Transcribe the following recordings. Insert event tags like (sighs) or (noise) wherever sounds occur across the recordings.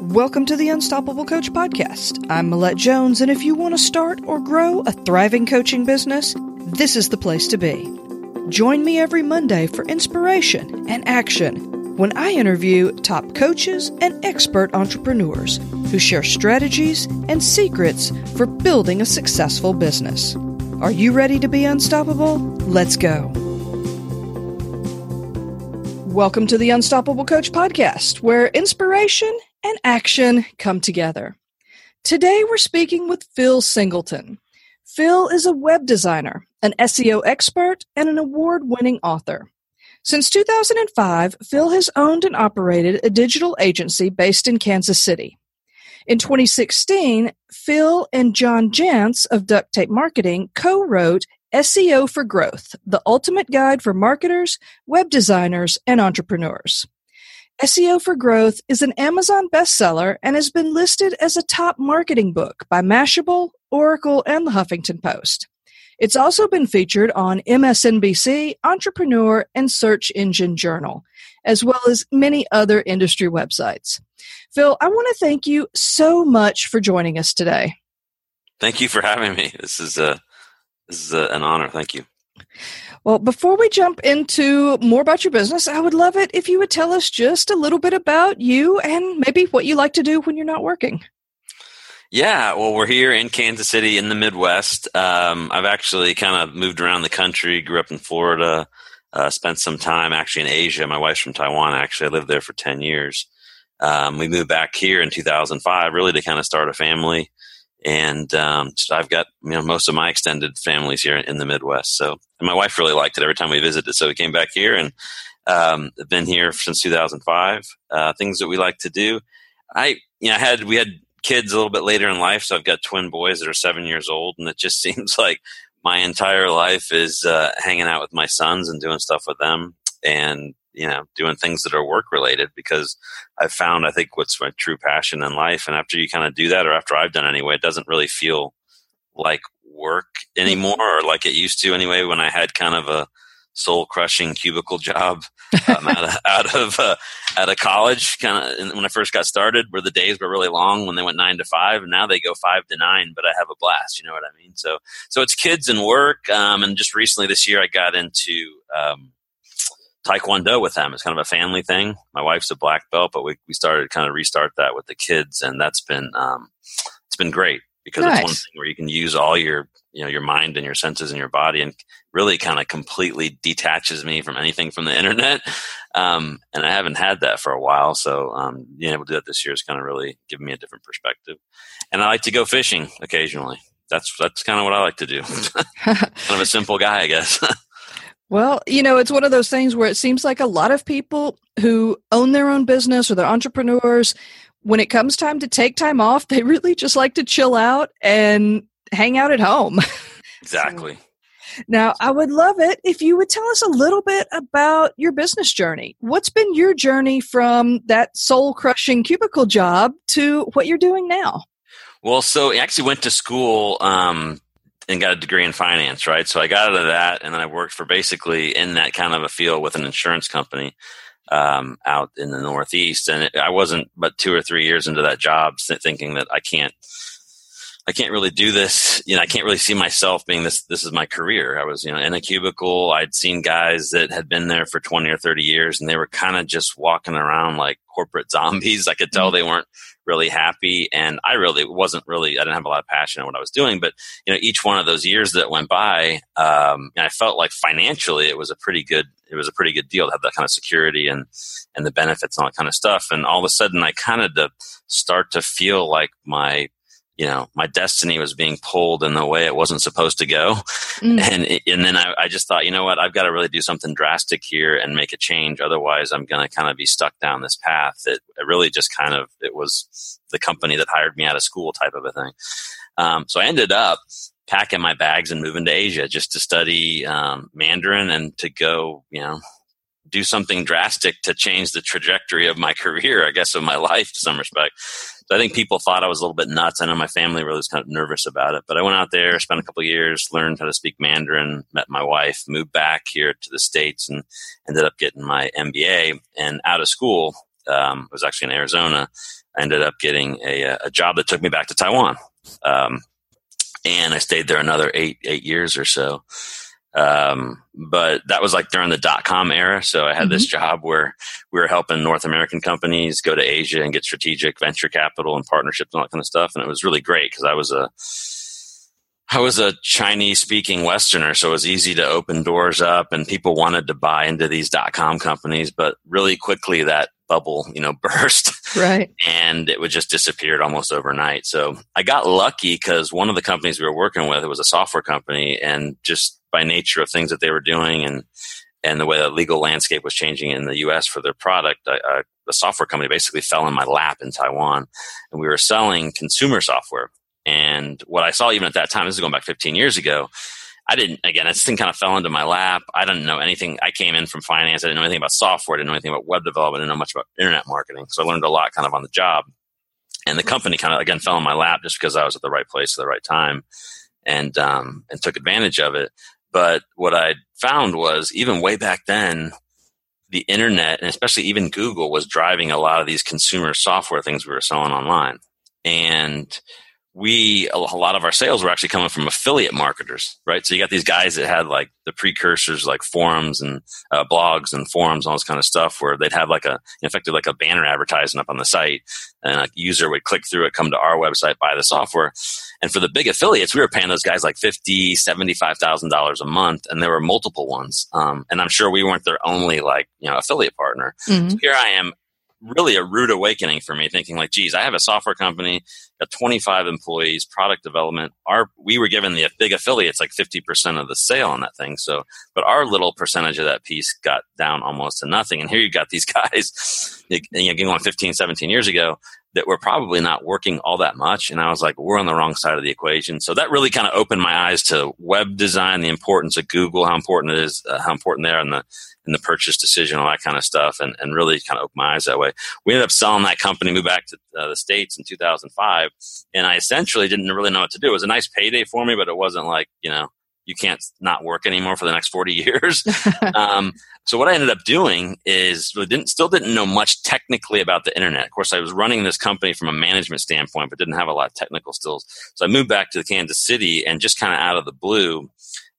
Welcome to the Unstoppable Coach Podcast. I'm Millette Jones, and if you want to start or grow a thriving coaching business, this is the place to be. Join me every Monday for inspiration and action when I interview top coaches and expert entrepreneurs who share strategies and secrets for building a successful business. Are you ready to be unstoppable? Let's go. Welcome to the Unstoppable Coach Podcast, where inspiration and action come together. Today we're speaking with Phil Singleton. Phil is a web designer, an SEO expert, and an award winning author. Since 2005, Phil has owned and operated a digital agency based in Kansas City. In 2016, Phil and John Jantsch of Duct Tape Marketing co wrote SEO for Growth, the ultimate guide for marketers, web designers, and entrepreneurs. SEO for Growth is an Amazon bestseller and has been listed as a top marketing book by Mashable, Oracle, and the Huffington Post. It's also been featured on MSNBC, Entrepreneur, and Search Engine Journal, as well as many other industry websites. Phil, I want to thank you so much for joining us today. Thank you for having me. This is a this is a, an honor. Thank you. Well, before we jump into more about your business, I would love it if you would tell us just a little bit about you and maybe what you like to do when you're not working. Yeah, well, we're here in Kansas City in the Midwest. Um, I've actually kind of moved around the country, grew up in Florida, uh, spent some time actually in Asia. My wife's from Taiwan, actually. I lived there for 10 years. Um, we moved back here in 2005, really to kind of start a family and um, I've got you know most of my extended families here in the Midwest. So my wife really liked it every time we visited. So we came back here and um, been here since 2005. Uh, things that we like to do. I you know I had we had kids a little bit later in life, so I've got twin boys that are seven years old, and it just (laughs) seems like my entire life is uh, hanging out with my sons and doing stuff with them. And you know doing things that are work related because I've found I think what's my true passion in life. And after you kind of do that, or after I've done it anyway, it doesn't really feel like work anymore, or like it used to anyway. When I had kind of a soul crushing cubicle job um, out of (laughs) out of, uh, out of college, kind of when I first got started, where the days were really long when they went nine to five, and now they go five to nine. But I have a blast, you know what I mean? So so it's kids and work, um, and just recently this year I got into um, taekwondo with them. It's kind of a family thing. My wife's a black belt, but we, we started to kind of restart that with the kids, and that's been um, it's been great because nice. it's one thing where you can use all your you know your mind and your senses and your body, and really kind of completely detaches me from anything from the internet. Um, and I haven't had that for a while, so um, being able to do that this year is kind of really given me a different perspective. And I like to go fishing occasionally. That's that's kind of what I like to do. (laughs) kind of a simple guy, I guess. (laughs) Well, you know, it's one of those things where it seems like a lot of people who own their own business or they're entrepreneurs, when it comes time to take time off, they really just like to chill out and hang out at home. (laughs) Exactly. so, now, I would love it if you would tell us a little bit about your business journey. What's been your journey from that soul crushing cubicle job to what you're doing now? Well, so I actually went to school um, and got a degree in finance, right? So I got out of that, and then I worked for basically in that kind of a field with an insurance company um, out in the Northeast. And it, I wasn't but two or three years into that job, thinking that I can't, I can't really do this. You know, I can't really see myself being this. This is my career. I was, you know, in a cubicle. I'd seen guys that had been there for twenty or thirty years, and they were kind of just walking around like corporate (laughs) zombies. I could tell mm-hmm. they weren't really happy. And I really wasn't really, I didn't have a lot of passion in what I was doing. But, you know, each one of those years that went by, um, I felt like financially it was a pretty good, it was a pretty good deal to have that kind of security and, and the benefits and all that kind of stuff. And all of a sudden I kind of start to feel like my you know my destiny was being pulled in the way it wasn't supposed to go. Mm. (laughs) and and then I, I, just thought you know what? I've got to really do something drastic here and make a change. Otherwise i'm going to kind of be stuck down this path. That really just kind of it was the company that hired me out of school type of a thing. Um, so i ended up packing my bags and moving to asia just to study um, mandarin and to go you know do something drastic to change the trajectory of my (laughs) career i guess of my life to some respect so I think people thought I was a little bit nuts. I know my family really was kind of nervous about it, but I went out there, spent a couple years, learned how to speak Mandarin, met my wife, moved back here to the States and ended up getting my MBA and out of school, um, was actually in Arizona. I ended up getting a, uh, a job that took me back to Taiwan. Um, and I stayed there another eight, eight years or so. Um, but that was like during the dot com era. So I had mm-hmm. this job where we were helping North American companies go to Asia and get strategic venture capital and partnerships and all that kind of stuff. And it was really great because I was a, I was a Chinese speaking Westerner, so it was easy to open doors up and people wanted to buy into these dot com companies. But really quickly that bubble, you know, (laughs) burst. Right. And it would just disappeared almost overnight. So I got lucky because one of the companies we were working with, it was a software company and just by nature of things that they were doing and, and the way the legal landscape was changing in the U.S. for their product, I, I, the software company basically fell in my lap in Taiwan, and we were selling consumer software. And what I saw even at that time, this is going back 15 years ago, I didn't, again, this thing kind of fell into my lap. I didn't know anything. I came in from finance. I didn't know anything about software. I didn't know anything about web development. I didn't know much about internet marketing. So I learned a lot kind of on the job. And the company kind of, again, fell in my lap just because I was at the right place at the right time and, um, and took advantage of it. But what I found was even way back then, the internet and especially even Google was driving a lot of these consumer software things we were selling online. And we a lot of our sales were actually coming from affiliate marketers, right? So you got these guys that had like the precursors, like forums and uh, blogs and forums, and all this kind of stuff, where they'd have like a, in effect, like a banner advertising up on the site, and a user would click through it, come to our website, buy the software. And for the big affiliates, we were paying those guys like fifty, seventy-five thousand dollars a month, and there were multiple ones. Um, and I'm sure we weren't their only like you know affiliate partner. Mm-hmm. So here I am really a rude awakening for me thinking like geez i have a software company got 25 employees product development. Our we were given the big affiliates like 50% of the sale on that thing. So but our little percentage of that piece got down almost to nothing. And here you got these (laughs) guys you know going 15 17 years ago that were probably not working all that much. And I was like, we're on the wrong side of the equation. So that really kind of opened my eyes to web design, the importance of Google, how important it is, uh, how important they are in the, in the purchase decision, all that kind of stuff, and, and really kind of opened my eyes that way. We ended up selling that company, moved back to uh, the States in 2005. And I essentially didn't really know what to do. It was a nice payday for me, but it wasn't like, you know, you can't not work anymore for the next 40 years. (laughs) um, so what I ended up doing is didn't, still didn't know much technically about the internet. Of course, I was running this company from a management standpoint, but didn't have a lot of technical skills. So I moved back to Kansas City and just kind of out of the blue,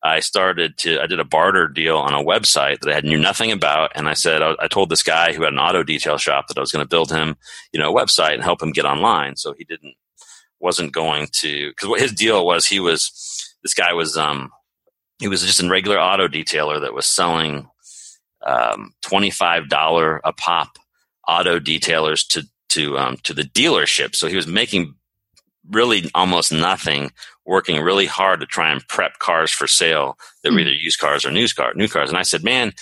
I started to, I did a barter deal on a website that I had knew nothing about. And I said, I, I told this guy who had an auto detail shop that I was going to build him, you know, a website and help him get online. So he didn't, wasn't going to, cause what his deal was, he was, this guy was, um, he was just a regular auto detailer that was selling um, $25 a pop auto detailers to to um, to the dealership. So he was making really almost nothing, working really hard to try and prep cars for sale that were hmm. either used cars or new car new cars. And I said, man,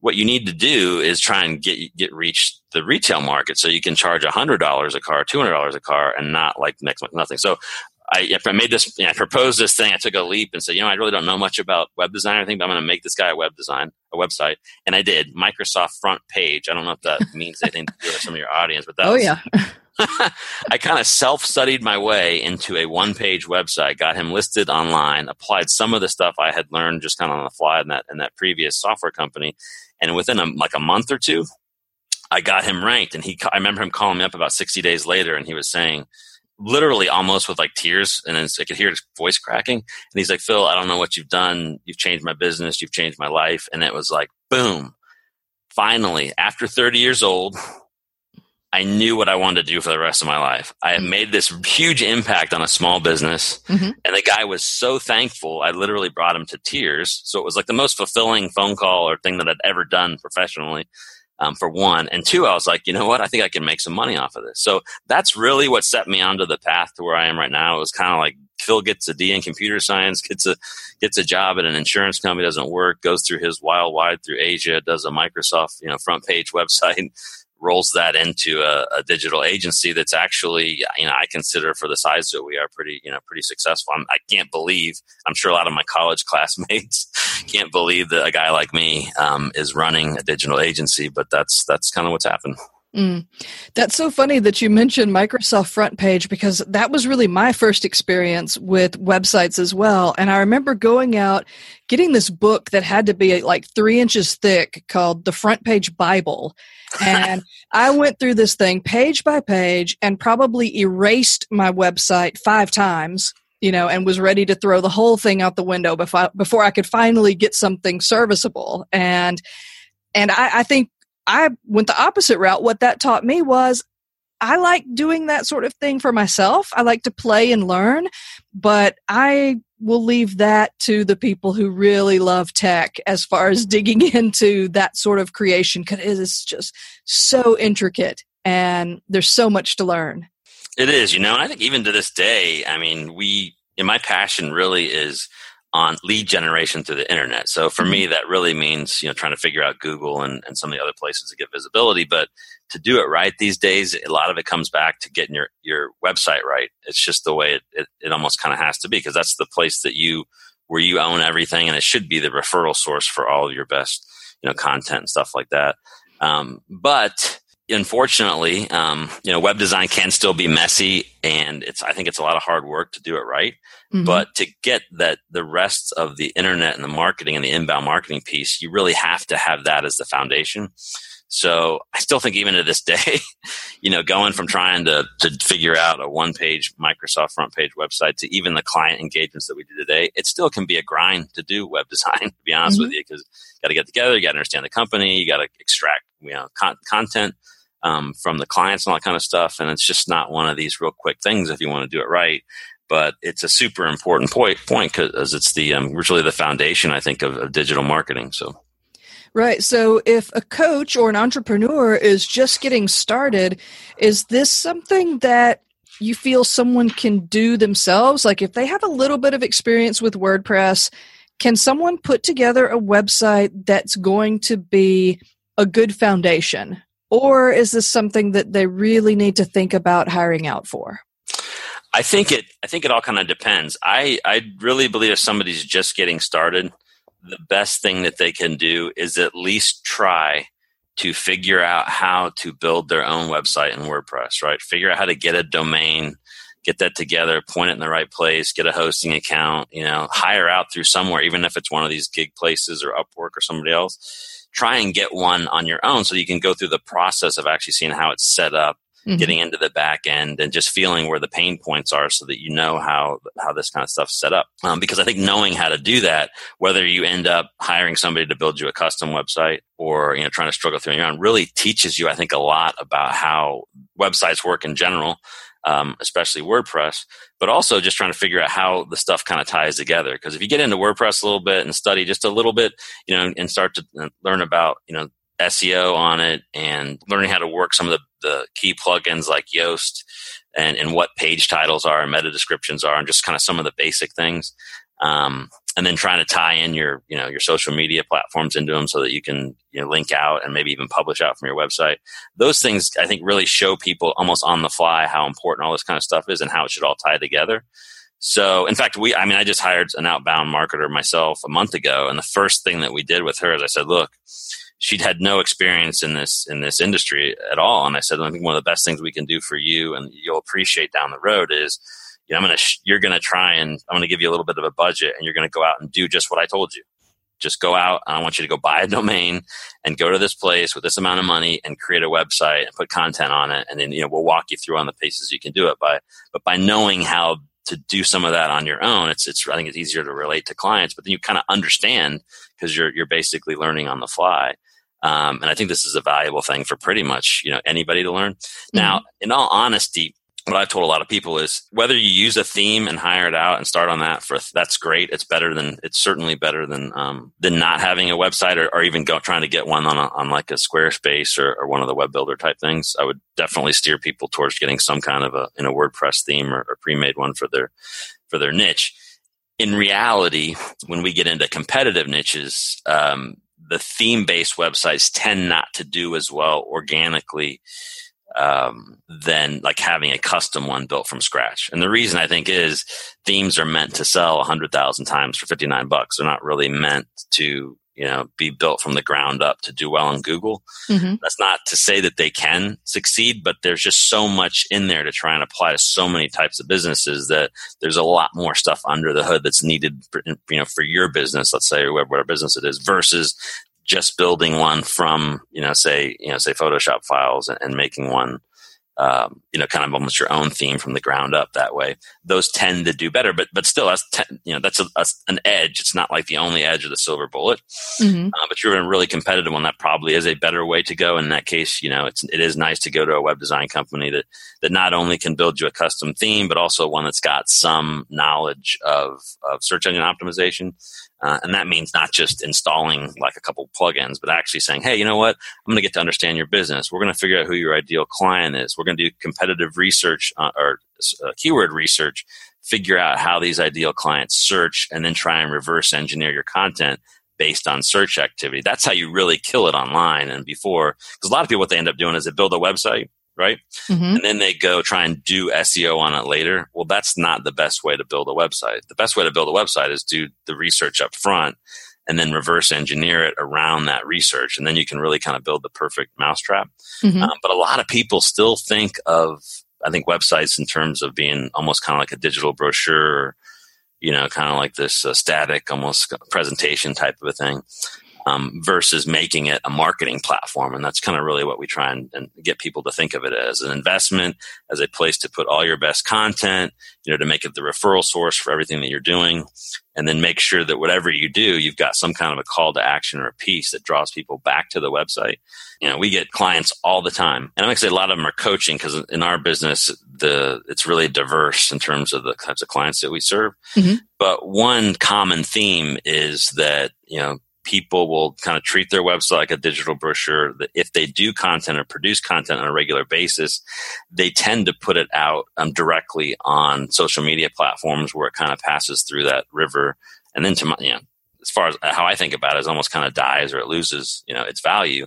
what you need to do is try and get get reach the retail market so you can charge hundred dollars a car, two hundred dollars a car, and not like next month nothing. So I, I made this, I proposed this thing. I took a leap and said, you know, I really don't know much about web design or anything, but I'm going to make this guy a web design, a website. And I did Microsoft front page. I don't know if that (laughs) means anything to some of your audience, but that oh, was, yeah. (laughs) (laughs) I kind of self studied my way into a one page website, got him listed online, applied some of the stuff I had learned just kind of on the fly in that, in that previous software company. And within a, like a month or two, I got him ranked. And he, I remember him calling me up about 60 days later and he was saying, literally almost with like tears and then I could hear his voice cracking. And he's like, Phil, I don't know what you've done. You've changed my business. You've changed my life. And it was like, boom. Finally, after 30 years old, I knew what I wanted to do for the rest of my life. I had made this huge impact on a small business, mm-hmm. and the guy was so thankful. I literally brought him to tears. So it was like the most fulfilling phone call or thing that I'd ever done professionally um, for one. And two, I was like, you know what? I think I can make some money off of this. So that's really what set me onto the path to where I am right now. It was kind of like Phil gets a D in computer science, (laughs) gets a gets a job at an insurance company, doesn't work, goes through his wild wide through Asia, does a Microsoft you know front page (laughs) website, rolls that into a, a, digital agency that's actually, you know, I consider for the size that we are pretty, you know, pretty successful. I'm, I can not believe, I'm sure a lot of my college (laughs) classmates can't believe that a guy like me um, is running a digital agency, but that's, that's kind of what's happened. Mm. That's so funny that you mentioned Microsoft Front Page because that was really my first experience with websites as well. And I remember going out, getting this book that had to be like three inches thick called The Front Page Bible. And (laughs) I went through this thing page by page and probably erased my website five times you know, and was ready to throw the whole thing out the window before before I could finally get something serviceable. And and I, I think I went the opposite route. What that taught me was I like doing that sort of thing for myself. I like to play and learn, but I will leave that to the people who really love tech as far as mm-hmm. digging (laughs) into that sort of creation because it is just so intricate and there's so much to learn. It is, you know, and I think even to this day, I mean, we, my passion really is on lead generation through the internet. So for me, mm-hmm. that really means, you know, trying to figure out Google and, and some of the other places to get visibility. But to do it right these days, a lot of it comes back to getting your, your website right. It's just the way it, it, it almost kind of has to be because that's the place that you, where you own everything and it should be the referral source for all of your best, you know, content and stuff like that. Um, but unfortunately, um, you know, web design can still be messy, and it's I think it's a lot of hard work to do it right. Mm-hmm. But to get that the rest of the internet and the marketing and the inbound marketing piece, you really have to have that as the foundation. So I still think even to this (laughs) day, you know, going from trying to, to figure out a one page Microsoft front page website to even the client engagements that we do today, it still can be a grind to do web design, (laughs) to be honest mm-hmm. with you, because you got to get together, you got to understand the company, you got to extract, you know, con- content um, from the clients and all that kind of stuff. And it's just not one of these real quick things if you want to do it right. But it's a super important point point because it's the um, really the foundation I think of, of digital marketing. So. Right. So if a coach or an entrepreneur is just getting started, is this something that you feel someone can do themselves? Like if they have a little bit of experience with WordPress, can someone put together a website that's going to be a good foundation? Or is this something that they really need to think about hiring out for? I think it. I think it all kind of depends. I I really believe if somebody's just getting started, the best thing that they can do is at least try to figure out how to build their own website in WordPress. Right, figure out how to get a domain, get that together, point it in the right place, get a hosting account. You know, hire out through somewhere, even if it's one of these gig places or Upwork or somebody else try and get one on your own so you can go through the process of actually seeing how it's set up mm-hmm. getting into the back end and just feeling where the pain points are so that you know how how this kind of stuff's set up um, because i think knowing how to do that whether you end up hiring somebody to build you a custom website or you know trying to struggle through on your own really teaches you i think a lot about how websites work in general um, especially WordPress, but also just trying to figure out how the stuff kind of ties together. Because if you get into WordPress a little bit and study just a little bit, you know, and start to learn about, you know, SEO on it and learning how to work some of the, the key plugins like Yoast and, and what page titles are and meta descriptions are and just kind of some of the basic things. Um, and then trying to tie in your you know your social media platforms into them so that you can you know link out and maybe even publish out from your website. Those things i think really show people almost on the fly how important all this kind of stuff is and how it should all tie together. So in fact we i mean i just hired an outbound marketer myself a month ago and the first thing that we did with her is i said look she'd had no experience in this in this industry at all. And i said i think one of the best things we can do for you and you'll appreciate down the road is you know, I'm gonna sh- you're gonna try and I'm gonna give you a little bit of a budget, and you're gonna go out and do just what I told you. Just go out. And I want you to go buy a domain and go to this place with this amount of money and create a website and put content on it, and then you know we'll walk you through on the paces you can do it by. But by knowing how to do some of that on your own, it's it's I think it's easier to relate to clients. But then you kind of understand because you're you're basically learning on the fly. Um, and I think this is a valuable thing for pretty much you know anybody to learn. Mm-hmm. Now, in all honesty, what I've told a lot of people is whether you use a theme and hire it out and start on that for that's great. It's better than it's certainly better than um, than not having a website or, or even go, trying to get one on a, on like a Squarespace or, or, one of the web builder type things. I would definitely steer people towards getting some kind of a in a WordPress theme or, or pre-made one for their for their niche. In reality, when we get into competitive niches, um, the theme based websites tend not to do as well organically um, than like having a custom one built from scratch. And the reason I think is themes are meant to sell a hundred thousand times for 59 bucks. They're not really meant to you know be built from the ground up to do well on google mm-hmm. that's not to say that they can succeed but there's just so much in there to try and apply to so many types of businesses that there's a lot more stuff under the hood that's needed for, you know for your business let's say whatever business it is versus just building one from you know say you know say photoshop files and, and making one um, you know, kind of almost your own theme from the ground up that way. Those tend to do better, but but still, that's ten, you know that's a, a, an edge. It's not like the only edge of the silver bullet. Mm-hmm. Uh, but you're in a really competitive one. That probably is a better way to go. In that case, you know, it's it is nice to go to a web design company that that not only can build you a custom theme, but also one that's got some knowledge of of search engine optimization. Uh, and that means not just installing like a couple plugins, but actually saying, hey, you know what? I'm going to get to understand your business. We're going to figure out who your ideal client is. We're going to do competitive research uh, or uh, keyword research, figure out how these ideal clients search, and then try and reverse engineer your content based on search activity. That's how you really kill it online. And before, because a lot of people, what they end up doing is they build a website right? Mm-hmm. And then they go try and do SEO on it later. Well, that's not the best way to build a website. The best way to build a website is do the research up front and then reverse engineer it around that research. And then you can really kind of build the perfect mousetrap. Mm-hmm. Um, but a lot of people still think of, I think, websites in terms of being almost kind of like a digital brochure, you know, kind of like this uh, static, almost presentation type of a thing um, versus making it a marketing platform. And that's kind of really what we try and, and, get people to think of it as an investment, as a place to put all your best content, you know, to make it the referral source for everything that you're doing. And then make sure that whatever you do, you've got some kind of a call to action or a piece that draws people back to the website. You know, we get clients all the time. And I'm going to say a lot of them are coaching because in our business, the, it's really diverse in terms of the types of clients that we serve. Mm-hmm. But one common theme is that, you know, people will kind of treat their website like a digital brochure. That if they do content or produce content on a regular basis, they tend to put it out um, directly on social media platforms where it kind of passes through that river. And then to my, you know, as far as how I think about it, is almost kind of dies or it loses, you know, its value.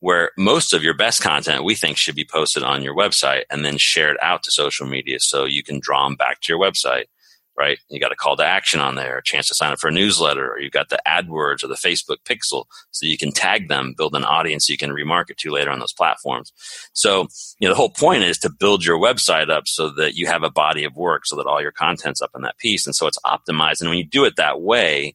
Where most of your best content we think should be posted on your website and then shared out to social media so you can draw them back to your website right? You got a call to action on there, a chance to sign up for a newsletter, or you've got the AdWords or the Facebook Pixel, so you can tag them, build an audience you can remarket to later on those platforms. So, you know, the whole point is to build your website up so that you have a body of work, so that all your content's up in that piece, and so it's optimized. And when you do it that way,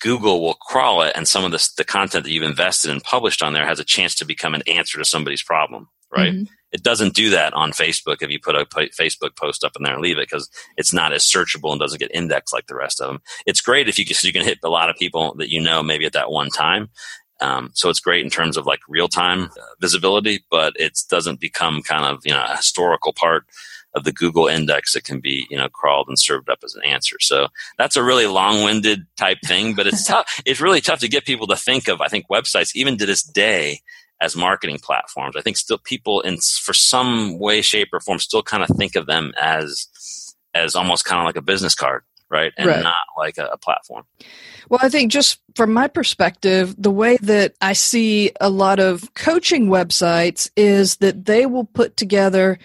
Google will crawl it, and some of the, the content that you've invested and published on there has a chance to become an answer to somebody's problem, right? Mm-hmm. It doesn't do that on Facebook if you put a Facebook post up in there and leave it because it's not as searchable and doesn't get indexed like the rest of them. It's great if you can, you can hit a lot of people that you know maybe at that one time. Um, so it's great in terms of like real time uh, visibility, but it doesn't become kind of you know a historical part of the Google index that can be, you know, crawled and served up as an answer. So that's a really long-winded type thing, but it's (laughs) tough. It's really tough to get people to think of, I think websites, even to this day, as marketing platforms. I think still people in for some way, shape, or form still kind of think of them as as almost kind of like a business card, right? And right. not like a, a, platform. Well, I think just from my perspective, the way that I see a lot of coaching websites is that they will put together,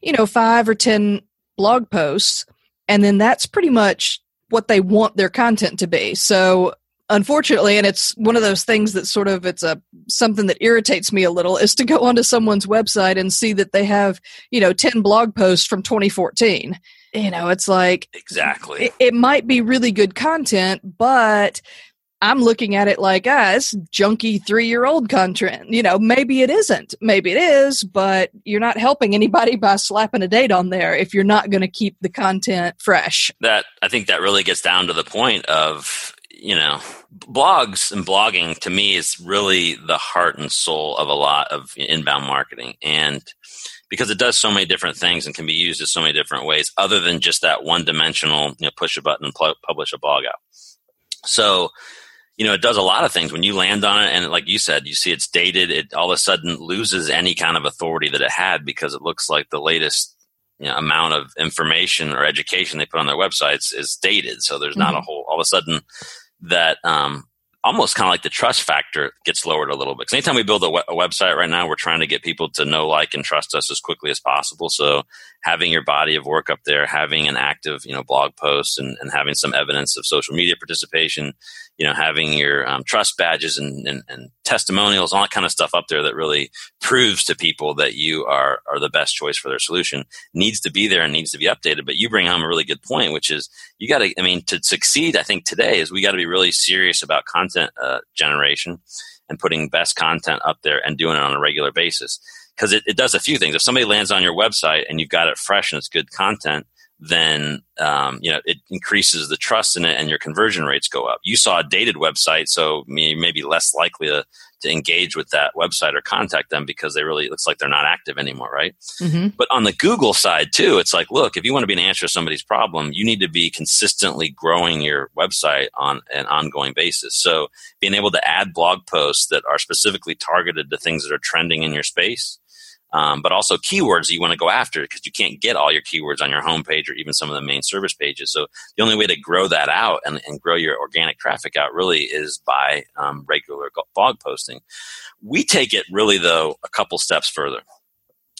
you know, five or ten blog posts, and then that's pretty much what they want their content to be. So unfortunately and it's one of those things that sort of it's a something that irritates me a little is to go onto someone's website and see that they have you know 10 blog posts from 2014 you know it's like exactly. it, it might be really good content but i'm looking at it like ah it's junky three year old content. You know maybe it isn't maybe it is but you're not helping anybody (laughs) by slapping a date on there if you're not going to keep the content fresh. That i think that really gets down to the point of you know, blogs and blogging to me is really the heart and soul of a lot of inbound marketing. And because it does so many different things and can be used in so many different ways other than just that one dimensional, you know, push a button and pl- publish a blog out. So, you know, it does a lot of things when you land on it. And like you said, you see it's dated. It all of a sudden loses any kind of authority that it had because it looks like the latest you know, amount of information or education they put on their websites is dated. So there's not mm-hmm. a whole, all of a sudden, that um, almost kind of like the trust factor gets lowered a little bit. Because anytime we build a, we- a, website right now, we're trying to get people to know, like, and trust us as quickly as possible. So having your body of work up there, having an active, you know, blog post and, and having some evidence of social media participation, you know, having your um, trust badges and, and, and, testimonials, all that kind of stuff up there that really proves to people that you are, are the best choice for their solution needs to be there and needs to be updated. But you bring home a really good point, which is you got to, I mean, to succeed, I think today is we got to be really serious about content uh, generation and putting best content up there and doing it on a regular basis. Because it, it does a few things. If somebody lands on your website and you've got it fresh and it's good content, then um, you know it increases the trust in it and your conversion rates go up. You saw a dated website, so you may be less likely to, to engage with that website or contact them because they really it looks like they're not active anymore, right? Mm-hmm. But on the Google side too, it's like, look, if you want to be an answer to somebody's problem, you need to be consistently growing your website on an ongoing basis. So being able to add blog posts that are specifically targeted to things that are trending in your space um, but also keywords you want to go after because you can't get all your keywords on your homepage or even some of the main service pages. So the only way to grow that out and, and grow your organic traffic out really is by um, regular blog posting. We take it really though a couple steps further.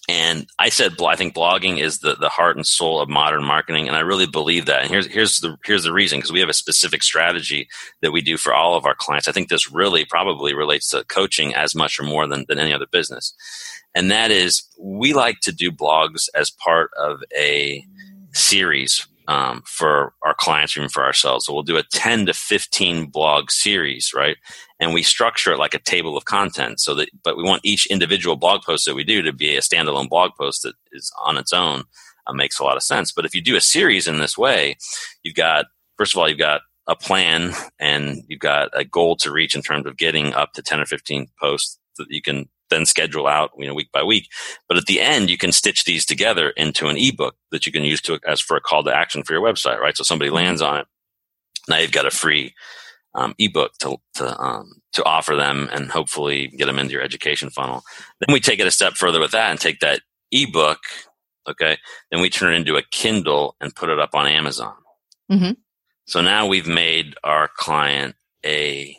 And I said, I think blogging is the, the heart and soul of modern marketing, and I really believe that. And here's here's the here's the reason because we have a specific strategy that we do for all of our clients. I think this really probably relates to coaching as much or more than, than any other business and that is we like to do blogs as part of a series um, for our clients, even for ourselves. So we'll do a 10 to 15 blog series, right? And we structure it like a table of content so that, but we want each individual blog post that we do to be a standalone blog post that is on its own. Uh, makes a lot of sense. But if you do a series in this way, you've got, first of all, you've got a plan and you've got a goal to reach in terms of getting up to 10 or 15 posts that you can then schedule out, you know, week by week. But at the end, you can stitch these together into an ebook that you can use to as for a call to action for your website, right? So somebody lands on it. Now you've got a free um, ebook to to um, to offer them, and hopefully get them into your education funnel. Then we take it a step further with that and take that ebook, okay. Then we turn it into a Kindle and put it up on Amazon. Mm-hmm. So now we've made our client a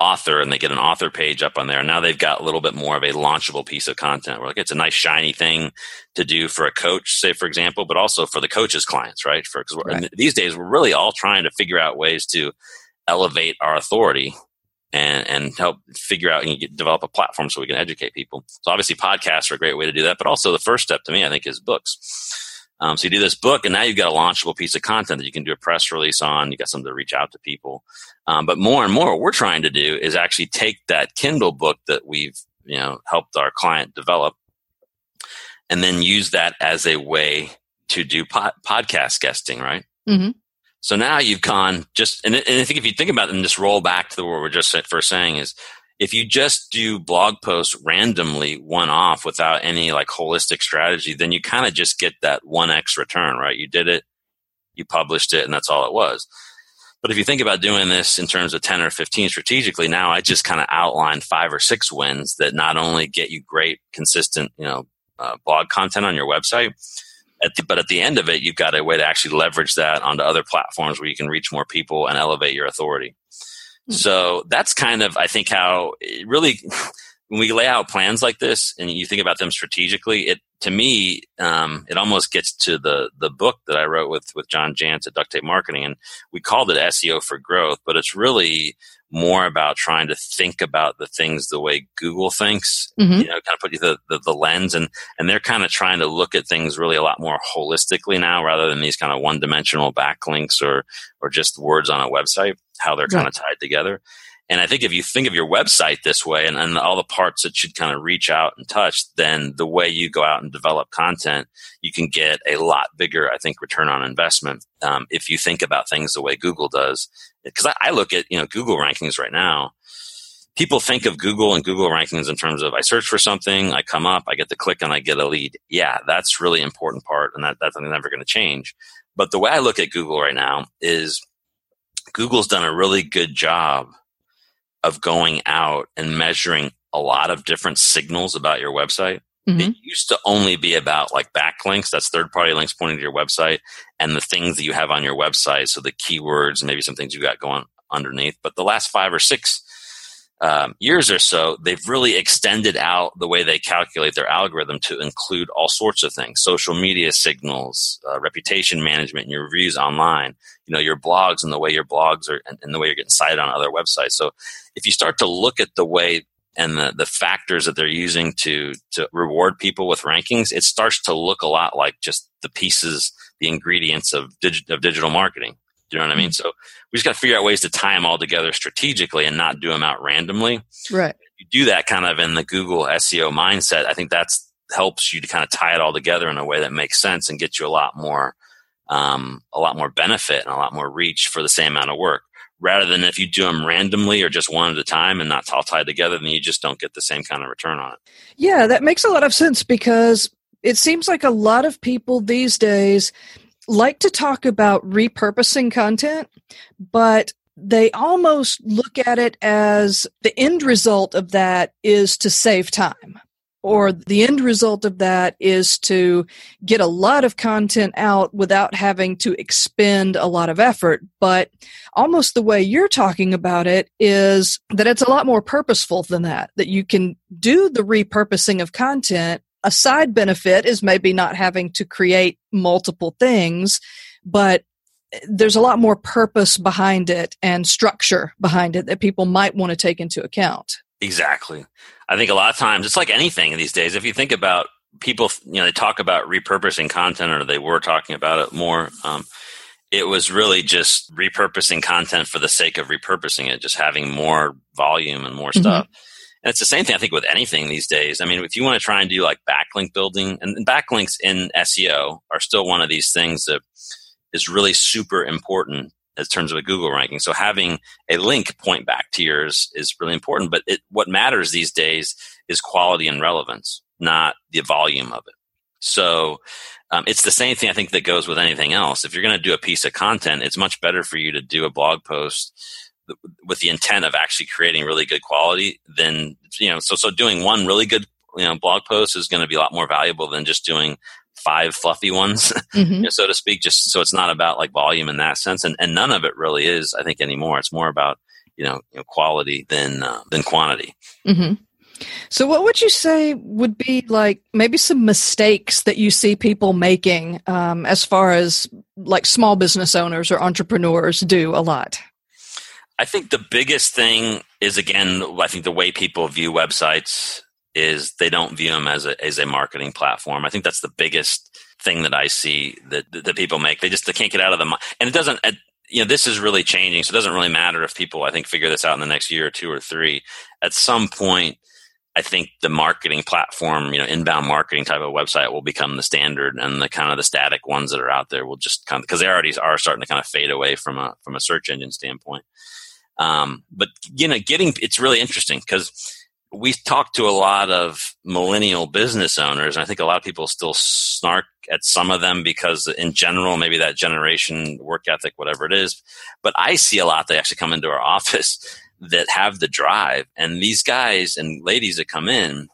author and they get an author page up on there. Now they've got a little bit more of a launchable piece of content. We're like, it's a nice shiny thing to do for a coach, say, for example, but also for the coach's clients, right? For, cause right. these days we're really all trying to figure out ways to elevate our authority and, and help figure out and get, develop a platform so we can educate people. So obviously podcasts are a great way to do that. But also the first step to me, I think, is books. Um, so you do this book, and now you've got a launchable piece of content that you can do a press release on. You got something to reach out to people. Um, but more and more, what we're trying to do is actually take that Kindle book that we've you know helped our client develop, and then use that as a way to do podcast guesting, right? Mm-hmm. So now you've gone just, and, and I think if you think about it and just roll back to the what we're just first saying is if you just do blog posts randomly one off without any like holistic strategy, then you kind of just get that 1x return, right? You did it, you published it, and that's all it was. But if you think about doing this in terms of 10 or 15 strategically, now I just kind of outlined five or six wins that not only get you great, consistent, you know, uh, blog content on your website, at the, but at the end of it, you've got a way to actually leverage that onto other platforms where you can reach more people and elevate your authority. Hmm. So that's kind of, I think, how really (laughs) when we lay out plans like this and you think about them strategically, it to me, um, it almost gets to the the book that I wrote with with John Jantsch at Duct Tape Marketing, and we called it SEO for Growth, but it's really more about trying to think about the things the way Google thinks, mm-hmm. you know, kind of put you the, the, the, lens and, and they're kind of trying to look at things really a lot more holistically now rather than these kind of one dimensional backlinks or, or just words on a website, how they're kind of tied together. And I think if you think of your website this way and, and all the parts that should kind of reach out and touch, then the way you go out and develop content, you can get a lot bigger, I think, return on investment um, if you think about things the way Google does. Because I, I look at you know Google rankings right now. People think of Google and Google rankings in terms of I search for something, I come up, I get the click, and I get a lead. Yeah, that's really important part, and that, that's never going to change. But the way I look at Google right now is Google's done a really good job of going out and measuring a lot of different signals about your website. Mm-hmm. It used to only be about like backlinks, that's third party links pointing to your website, and the things that you have on your website. So the keywords, maybe some things you got going underneath. But the last five or six um, years or so, they've really extended out the way they calculate their algorithm to include all sorts of things: social media signals, uh, reputation management, your reviews online. You know, your blogs and the way your blogs are, and, and the way you're getting cited on other websites. So, if you start to look at the way and the, the factors that they're using to to reward people with rankings, it starts to look a lot like just the pieces, the ingredients of, of digital marketing. You know what I mean? Mm-hmm. So we just got to figure out ways to tie them all together strategically and not do them out randomly. Right. You do that kind of in the Google SEO mindset. I think that's helps you to kind of tie it all together in a way that makes sense and get you a lot more um, a lot more benefit and a lot more reach for the same amount of work rather than if you do them randomly or just one at a time and not all tied together, then you just don't get the same kind of return on it. Yeah, that makes a lot of sense because it seems like a lot of people these days like to talk about repurposing content, but they almost look at it as the end result of that is to save time or the end result of that is to get a lot of content out without having to expend a lot of effort. But almost the way you're talking about it is that it's a lot more purposeful than that, that you can do the repurposing of content. A side benefit is maybe not having to create multiple things, but there's a lot more purpose behind it and structure behind it that people might want to take into account. Exactly. I think a lot of times it's like anything these days. If you think about people, you know, they talk about repurposing content, or they were talking about it more. Um, it was really just repurposing content for the sake of repurposing it, just having more volume and more mm-hmm. And it's the same thing I think with anything these days. I mean, if you want to try and do like backlink building, and backlinks in SEO are still one of these things that is really super important in terms of a Google ranking. So having a link point back to yours is really important. But it, what matters these days is quality and relevance, not the volume of it. So um, it's the same thing I think that goes with anything else. If you're going to do a piece of content, it's much better for you to do a blog post with the intent of actually creating really good quality then you know. So so doing one really good you know blog post is going to be a lot more valuable than just doing five fluffy ones, (laughs) mm-hmm. you know, so to speak. Just so it's not about like volume in that sense, and and none of it really is. I think anymore. It's more about you know, you know quality than uh, than quantity. Mm-hmm. So, what would you say would be like maybe some mistakes that you see people making um, as far as like small business owners or entrepreneurs do a lot? I think the biggest thing is again, I think the way people view websites is they don't view them as a as a marketing platform. I think that's the biggest thing that I see that that people make. They just they can't get out of the and it doesn't. You know, this is really changing, so it doesn't really matter if people I think figure this out in the next year or two or three. At some point, I think the marketing platform, you know, inbound marketing type of website will become the standard, and the kind of the static ones that are out there will just kind of because they already are starting to kind of fade away from a from a search engine standpoint. Um, but you know, getting it's really interesting because we talked to a lot of millennial business owners, and I think a lot of people still snark at some of them because, in general, maybe that generation work ethic, whatever it is. But I see a lot that actually come into our (laughs) office that have the drive, and these guys and ladies that come in,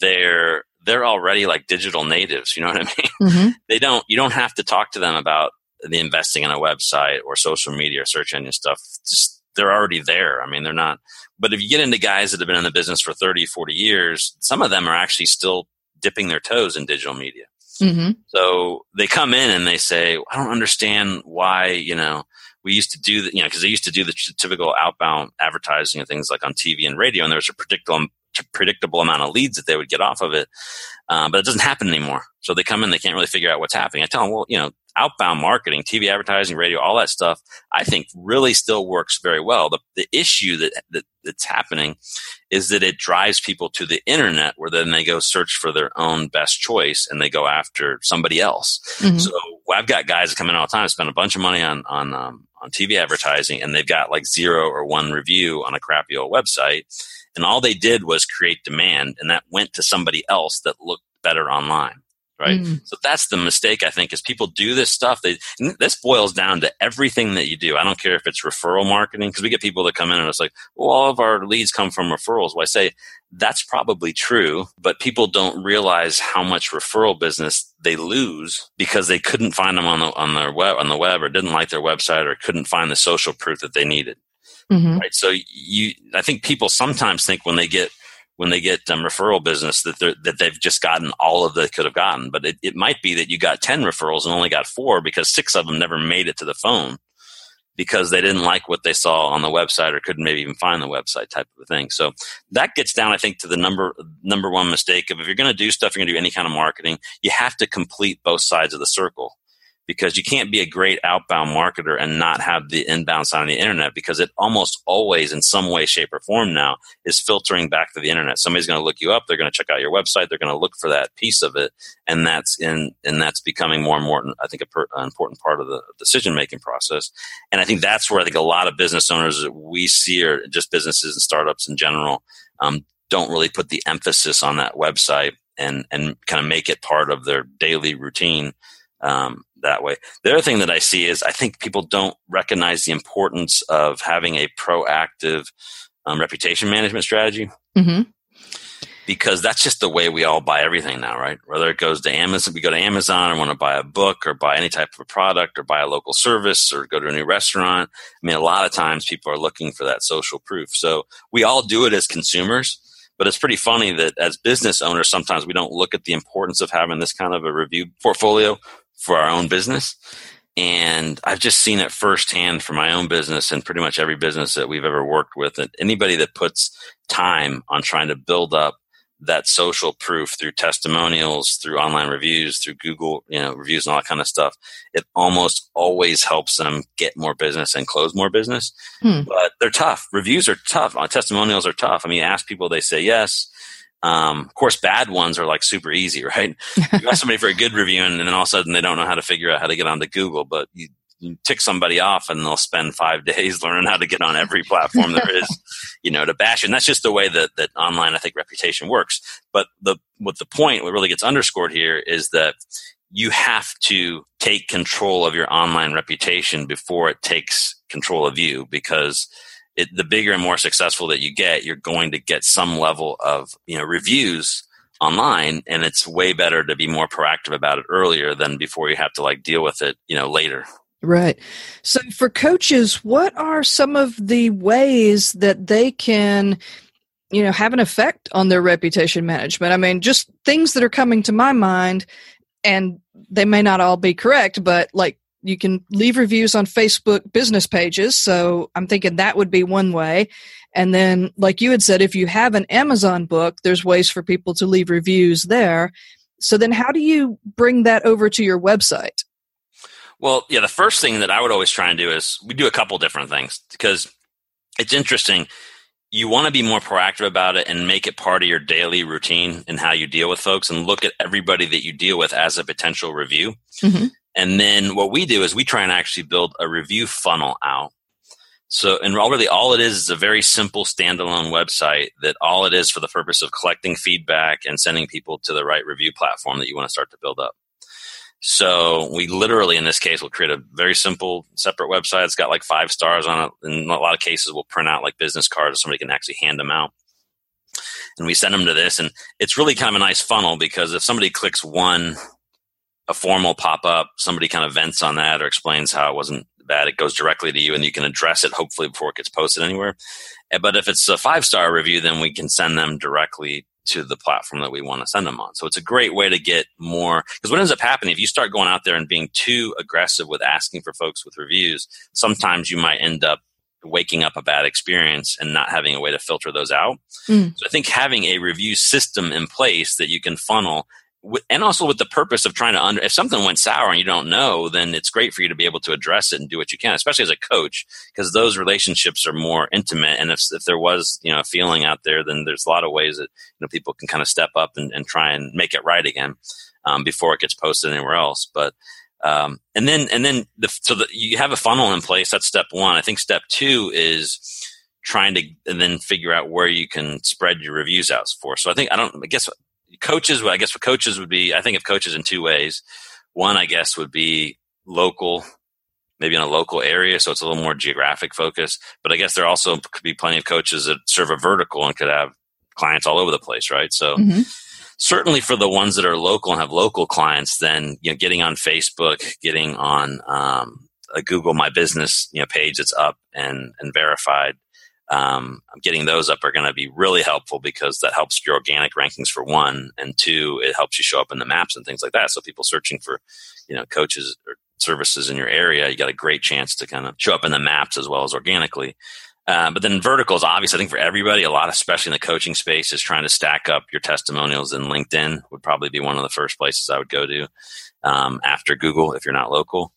they're they're already like digital natives. You know what I mean? Mm-hmm. (laughs) They don't. You don't have to talk to them about the investing in a website or social media or search engine stuff. Just they're already there. I mean, they're not. But if you get into guys that have been in the business for 30, 40 years, some of them are actually still dipping their toes in digital media. Mm-hmm. So they come in and they say, I don't understand why, you know, we used to do that, you know, because they used to do the typical outbound advertising and things like on TV and radio, and there was a predictable, predictable amount of leads that they would get off of it. Um, but it doesn't happen anymore. So they come in, they can't really figure out what's happening. I tell them, well, you know, outbound marketing, TV advertising, radio, all that stuff, I think really still works very well. The, the issue that, that that's happening is that it drives people to the internet where then they go search for their own best choice and they go after somebody else. Mm-hmm. So I've got guys that come in all the time, spend a bunch of money on, on, um, on TV advertising and they've got like zero or one review on a crappy old website. And all they did was create demand and that went to somebody else that looked better online right? Mm. So that's the mistake I think is people do this stuff. They this boils down to everything that you do. I don't care if it's referral marketing because we get people that come in and it's like, well, all of our leads come from referrals. Well, I say that's probably true, but people don't realize how much referral business they lose because they couldn't find them on the on their web on the web or didn't like their website or couldn't find the social proof that they needed. mm-hmm. right? So you, I think people sometimes think when they get when they get um, referral business that that they've just gotten all of they could have gotten, but it, it might be that you got ten referrals and only got four because six of them never made it to the phone because they didn't like what they saw on the website or couldn't maybe even find the website type of a thing. So that gets down, I think, to the number number one mistake of if you're going to do stuff, you're going to do any kind of marketing, you have to complete both sides of the circle because you can't be a great outbound marketer and not have the inbound side on the internet because it almost always in some way shape or form now is filtering back to the internet. Somebody's going to look you up they're going to check out your website they're going to look for that piece of it and that's in and that's becoming more and more i think per, an important part of the decision making process. And i think that's where i think a lot of business owners that we see or just businesses and startups in general um, don't really put the emphasis on that website and and kind of make it part of their daily routine um, that way. The other thing that I see is I think people don't recognize the importance of having a proactive um, reputation management strategy. Mm-hmm. Because that's just the way we all buy everything now, right? Whether it goes to Amazon, we go to Amazon and want to buy a book or buy any type of a product or buy a local service or go to a new restaurant. I mean, a lot of times people are looking for that social proof. So we all do it as consumers, but it's pretty funny that as business owners, sometimes we don't look at the importance of having this kind of a review portfolio for our own business. And I've just seen it firsthand for my own business and pretty much every business that we've ever worked with. And anybody that puts time on trying to build up that social proof through testimonials, through online reviews, through Google, you know, reviews and all that kind of stuff, it almost always helps them get more business and close more business. Hmm. But they're tough. Reviews are tough. Uh, testimonials are tough. I mean, ask people, they say yes. Um, of course, bad ones are like super easy, (laughs) right? you ask somebody for a good review, and then all of a sudden they don't know how to figure out how to get onto Google. But you, you tick somebody off, and they'll spend five (laughs) days learning how to get on every platform there is, you know, to bash. And that's just the way that that online, I think, reputation works. But the what the point, what really gets underscored here, is that you have to take control of your online reputation before it takes control of you, because it, the bigger and more successful that you get, you're going to get some level of you know reviews online, and it's way better to be more proactive about it earlier than before you have to like deal with it you know later. Right. So for coaches, what are some of the ways that they can you know have an effect on their reputation management? I mean, just things that are coming to my mind and they may not all be correct, but like you can leave reviews on Facebook business pages. So I'm thinking that would be one way. And then, like you had said, if you have an Amazon book, there's ways for people to leave reviews there. So then, how do you bring that over to your website? Well, yeah, the first thing that I would always try and do is we do a couple different things because it's interesting. You want to be more proactive about it and make it part of your daily routine and how you deal with folks and look at everybody that you deal with as a potential review. Mm-hmm. And then what we do is we try and actually build a review funnel out. So, and really all it is is a very simple standalone website that all it is for the purpose of collecting feedback and sending people to the right review platform that you want to start to build up. So we literally, in this case, will create a very simple separate website. It's got like five stars on it. In a lot of cases, we'll print out like business cards so somebody can actually hand them out. And we send them to this. And it's really kind of a nice funnel because if somebody clicks one a formal pop up, somebody kind of vents on that or explains how it wasn't bad, it goes directly to you and you can address it hopefully before it gets posted anywhere. Eh, but if it's a five star review, then we can send them directly to the platform that we want to send them on. So it's a great way to get more because what ends up happening if you start going out there and being too aggressive with asking for folks with reviews, sometimes you might end up waking up a bad experience and not having a way to filter those out. Mm. So I think having a review system in place that you can funnel and also with the purpose of trying to under if something went sour and you don't know then it's great for you to be able to address it and do what you can especially as a coach because those relationships are more intimate. And if, if there was you know a feeling out there then there's a lot of ways that you know people can kind of step up and, and try and make it right again um, before it gets posted anywhere else. But um, and then and then the, so you have a funnel in place. That's step one. I think step two is trying to and then figure out where you can spread your reviews out for. So i think i don't i guess coaches, I guess for coaches would be, I think of coaches in two ways. One, I guess, would be local, maybe in a local area, so it's a little more geographic focus. But I guess there also could be plenty of coaches that serve a vertical and could have clients all over the place, right? So mm-hmm. certainly for the ones that are local and have local clients, then you know, getting on Facebook, getting on um, a Google My Business you know page that's up and and verified. Um, getting those up are going to be really helpful because that helps your organic rankings for one, and two, it helps you show up in the maps and things like that. So people searching for, you know, coaches or services in your area, you got a great chance to kind of show up in the maps as well as organically. Uh, but then verticals, obviously, I think for everybody, a lot, especially in the coaching space, is trying to stack up your testimonials. And LinkedIn would probably be one of the first places I would go to um, after Google if you're not local.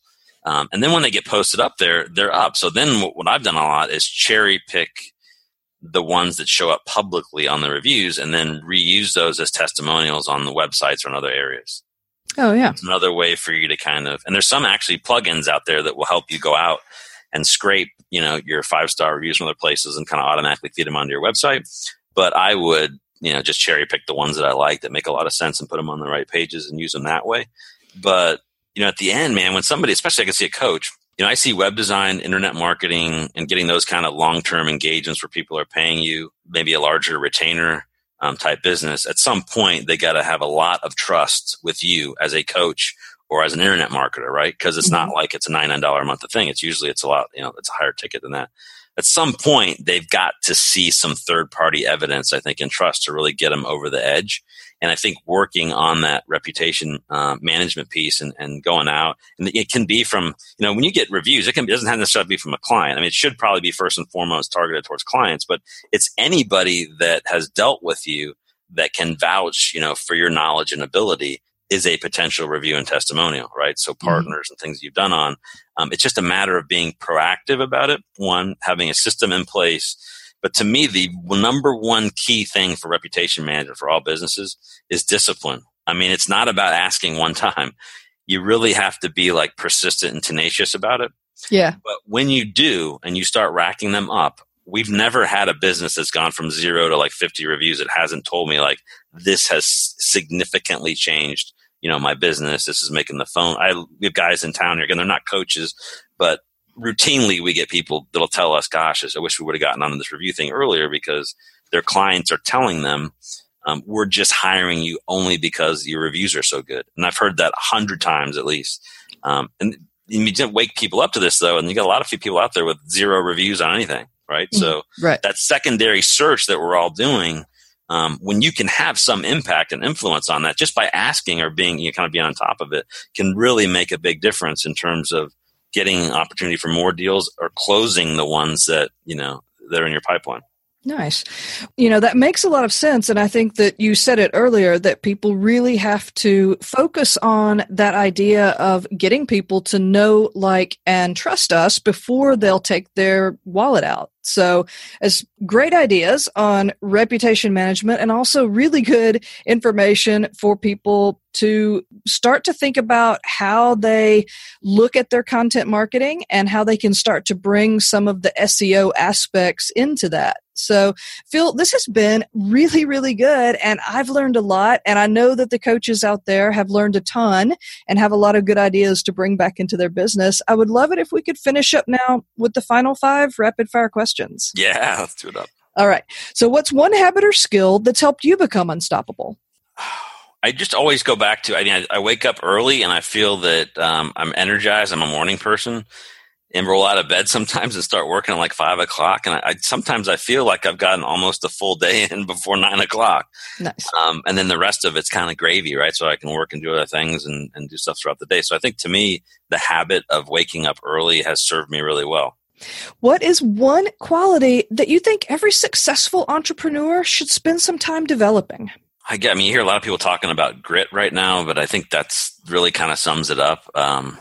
Um, and then when they get posted up there, they're up. So then what I've done a lot is cherry pick the ones that show up publicly on the reviews and then reuse those as testimonials on the websites or in other areas. Oh, yeah. It's another way for you to kind of, and there's some actually plugins out there that will help you go out and scrape, you know, your five star reviews from other places and kind of automatically feed them onto your website. But I would, you know, just cherry pick the ones that I like that make a lot of sense and put them on the right pages and use them that way. But, you know, at the end, man, when somebody, especially I can see a coach, you know, I see web design, internet marketing, and getting those kind of long term engagements where people are paying you maybe a larger retainer um, type business. At some point, they got to have a lot of trust with you as a coach or as an internet marketer, right? Because it's mm-hmm. not like it's a nine dollar a month thing. It's usually it's a lot, you know, it's a higher ticket than that. At some point, they've got to see some third party evidence, I think, and trust to really get them over the edge. And I think working on that reputation uh, management piece and, and going out, and it can be from, you know, when you get reviews, it can it doesn't have necessarily be from a client. I mean, it should probably be first and foremost targeted towards clients, but it's anybody that has dealt with you that can vouch, you know, for your knowledge and ability is a potential review and testimonial, right? So mm-hmm. partners mm-hmm. and things you've done on. Um, it's just a matter of being proactive about it. One, having a system in place. But to me, the number one key thing for reputation management for all businesses is discipline. I mean, it's not about asking one time. You really have to be like persistent and tenacious about it. Yeah. But when you do and you start racking them up, we've never had a business that's gone from zero to like 50 reviews that hasn't told me like this has significantly changed you know my business this is making the phone i we have guys in town here again they're not coaches but routinely we get people that'll tell us gosh i wish we would have gotten on this review thing earlier because their clients are telling them um, we're just hiring you only because your reviews are so good. And i've heard that a hundred times at least. Um, and you didn't wake people up to this though and you got a lot of people out there with zero reviews on anything right? Mm, so right. that secondary search that we're all doing um, when you can have some impact and influence on that just by asking or being you know, kind of being on top of it can really make a big difference in terms of getting opportunity for more deals or closing the ones that you know that are in your pipeline Nice. You know, that makes a lot of sense. And I think that you said it earlier that people really have to focus on that idea of getting people to know, like, and trust us before they'll take their wallet out. So, as great ideas on reputation management and also really good information for people to start to think about how they look at their content marketing and how they can start to bring some of the SEO aspects into that. So, Phil, this has been really, really good. And I've learned a lot. And I know that the coaches out there have learned a ton and have a lot of good ideas to bring back into their business. I would love it if we could finish up now with the final five rapid fire questions. Yeah, (laughs) let's do it up. All right. So, what's one habit or skill that's helped you become unstoppable? (sighs) I just always go back to. I mean, I, I wake up early and I feel that um, I'm energized. I'm a morning person, and roll out of bed sometimes and start working at like five o'clock. And I, I, sometimes I feel like I've gotten almost a full day in before nine o'clock. Nice. Um, and then the rest of it's kind of gravy, right? So I can work and do other things and, and do stuff throughout the day. So I think to me, the habit of waking up early has served me really well. What is one quality that you think every successful entrepreneur should spend some time developing? I, get, I mean, you hear a lot of people talking about grit right now, but I think that's really kind of sums it up. Um,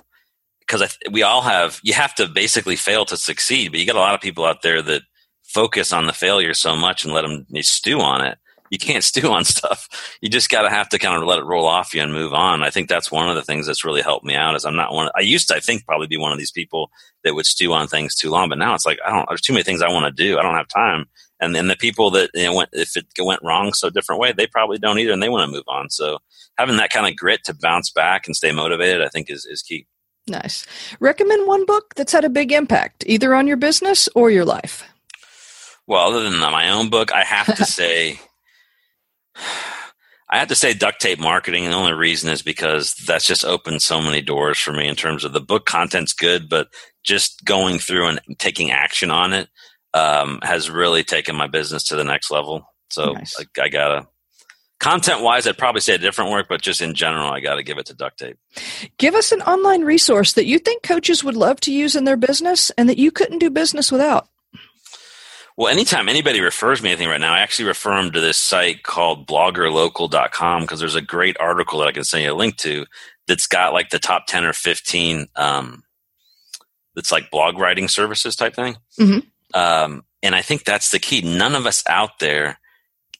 because we all have you have to basically fail to succeed but you got a lot of people out there that focus on the failure so much and let them stew on it. You can't (laughs) stew on stuff. You just got to have to kind of let it roll off you and move on. I think that's one of the things that's really helped me out is i'm not one i used to i think probably be one of these people that would stew on things too long but now it's like i don't there's too many things i want to do. I don't have time. And then the people that you know, went if it went wrong so different way they probably don't either and they want to move on. So having that kind of grit to bounce back and stay motivated i think is, is key Nice. Recommend one book that's had a big impact, either on your business or your life. Well, other than my own book, I have to (laughs) say, (sighs) I have to say duct tape marketing, and the only reason is because that's just opened so many doors for me in terms of the book content's good, but just going through and taking action on it um, has really taken my business to the next level. So nice. I, I, gotta content wise, I'd probably say a different work, but just in general, I gotta give it to duct tape. Give us an online resource that you think coaches would love to use in their business and that you couldn't do business without. Well, anytime anybody refers me anything right now, I actually refer them to this site called bloggerlocal.com because there's a great article that I can send you a link to that's got like the top 10 or 15 um, that's like blog writing services type thing. Mm-hmm. Um, and I think that's the key. None of us out there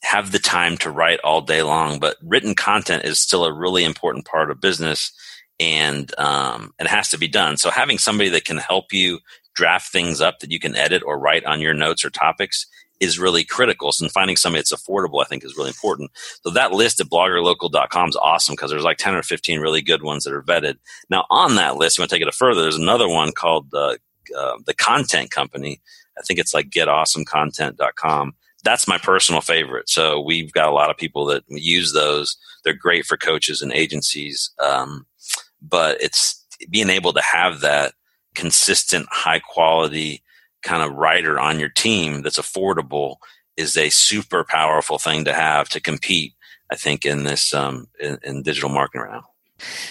have the time to write all day long, but written content is still a really important part of business and um, it has to be done. So having somebody that can help you draft things up that you can edit or write on your notes or topics is really critical. So finding somebody that's affordable, I think, is really important. So that list at bloggerlocal.com is awesome because there's like 10 or 15 really good ones that are vetted. Now, on that list, you want to take it further, there's another one called uh, uh, The Content Company. I think it's like getawesomecontent.com. That's my personal favorite. So we've got a lot of people that use those. They're great for coaches and agencies. Um, but it's being able to have that consistent, high quality kind of writer on your team that's affordable is a super powerful thing to have to compete. I think in this um, in, in digital marketing right now.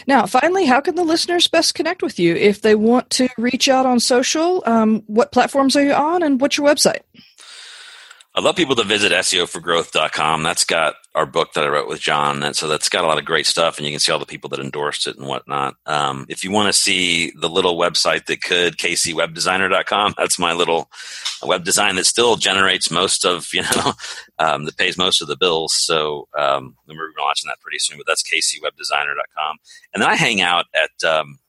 Now, finally, how can the listeners best connect with you if they want to reach out on social? Um, what platforms are you on, and what's your website? I'd love people to visit SEOforgrowth.com. That's got our book that I wrote with John. And so that's got a lot of great stuff, and you can see all the people that endorsed it and whatnot. Um, if you want to see the little website that could, kcwebdesigner.com, (laughs) that's my little web design that still generates most of, you know, (laughs) um, that pays most of the bills. So um, we're launching that pretty soon, but that's kcwebdesigner.com. And then I hang out at um,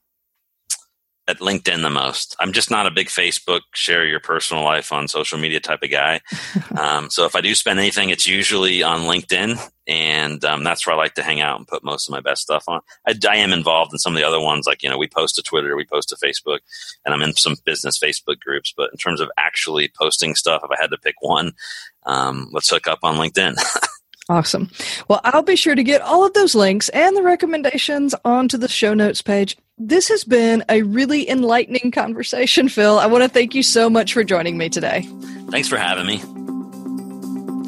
at LinkedIn the most. I'm just not a big Facebook share your personal life on social media type of guy. (laughs) um, so if I do spend anything, it's usually on LinkedIn, and um, that's where I like to hang out and put most of my best stuff on. I, I, am involved in some of the other ones, like you know we post to Twitter, we post to Facebook, and I'm in some business Facebook groups. But in terms of actually posting stuff, if I had to pick one, um, let's hook up on LinkedIn. (laughs) Awesome. Well, I'll be sure to get all of those links and the recommendations onto the show notes page. This has been a really enlightening conversation, Phil. I want to thank you so much for joining me today. Thanks for having me.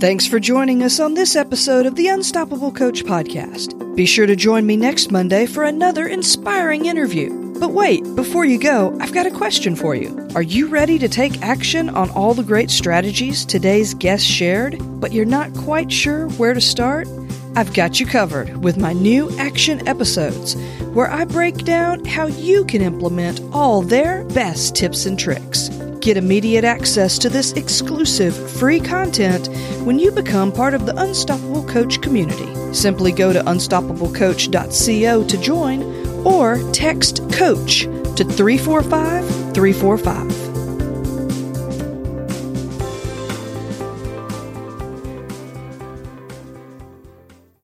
Thanks for joining us on this episode of the Unstoppable Coach podcast. Be sure to join me next Monday for another inspiring interview. But wait, before you go, I've got a question for you. Are you ready to take action on all the great strategies today's guest shared, but you're not quite sure where to start? I've got you covered with my new action episodes, where I break down how you can implement all their best tips and tricks. Get immediate access to this exclusive free content when you become part of the Unstoppable Coach community. Simply go to unstoppablecoach.co to join or text COACH to 345 345.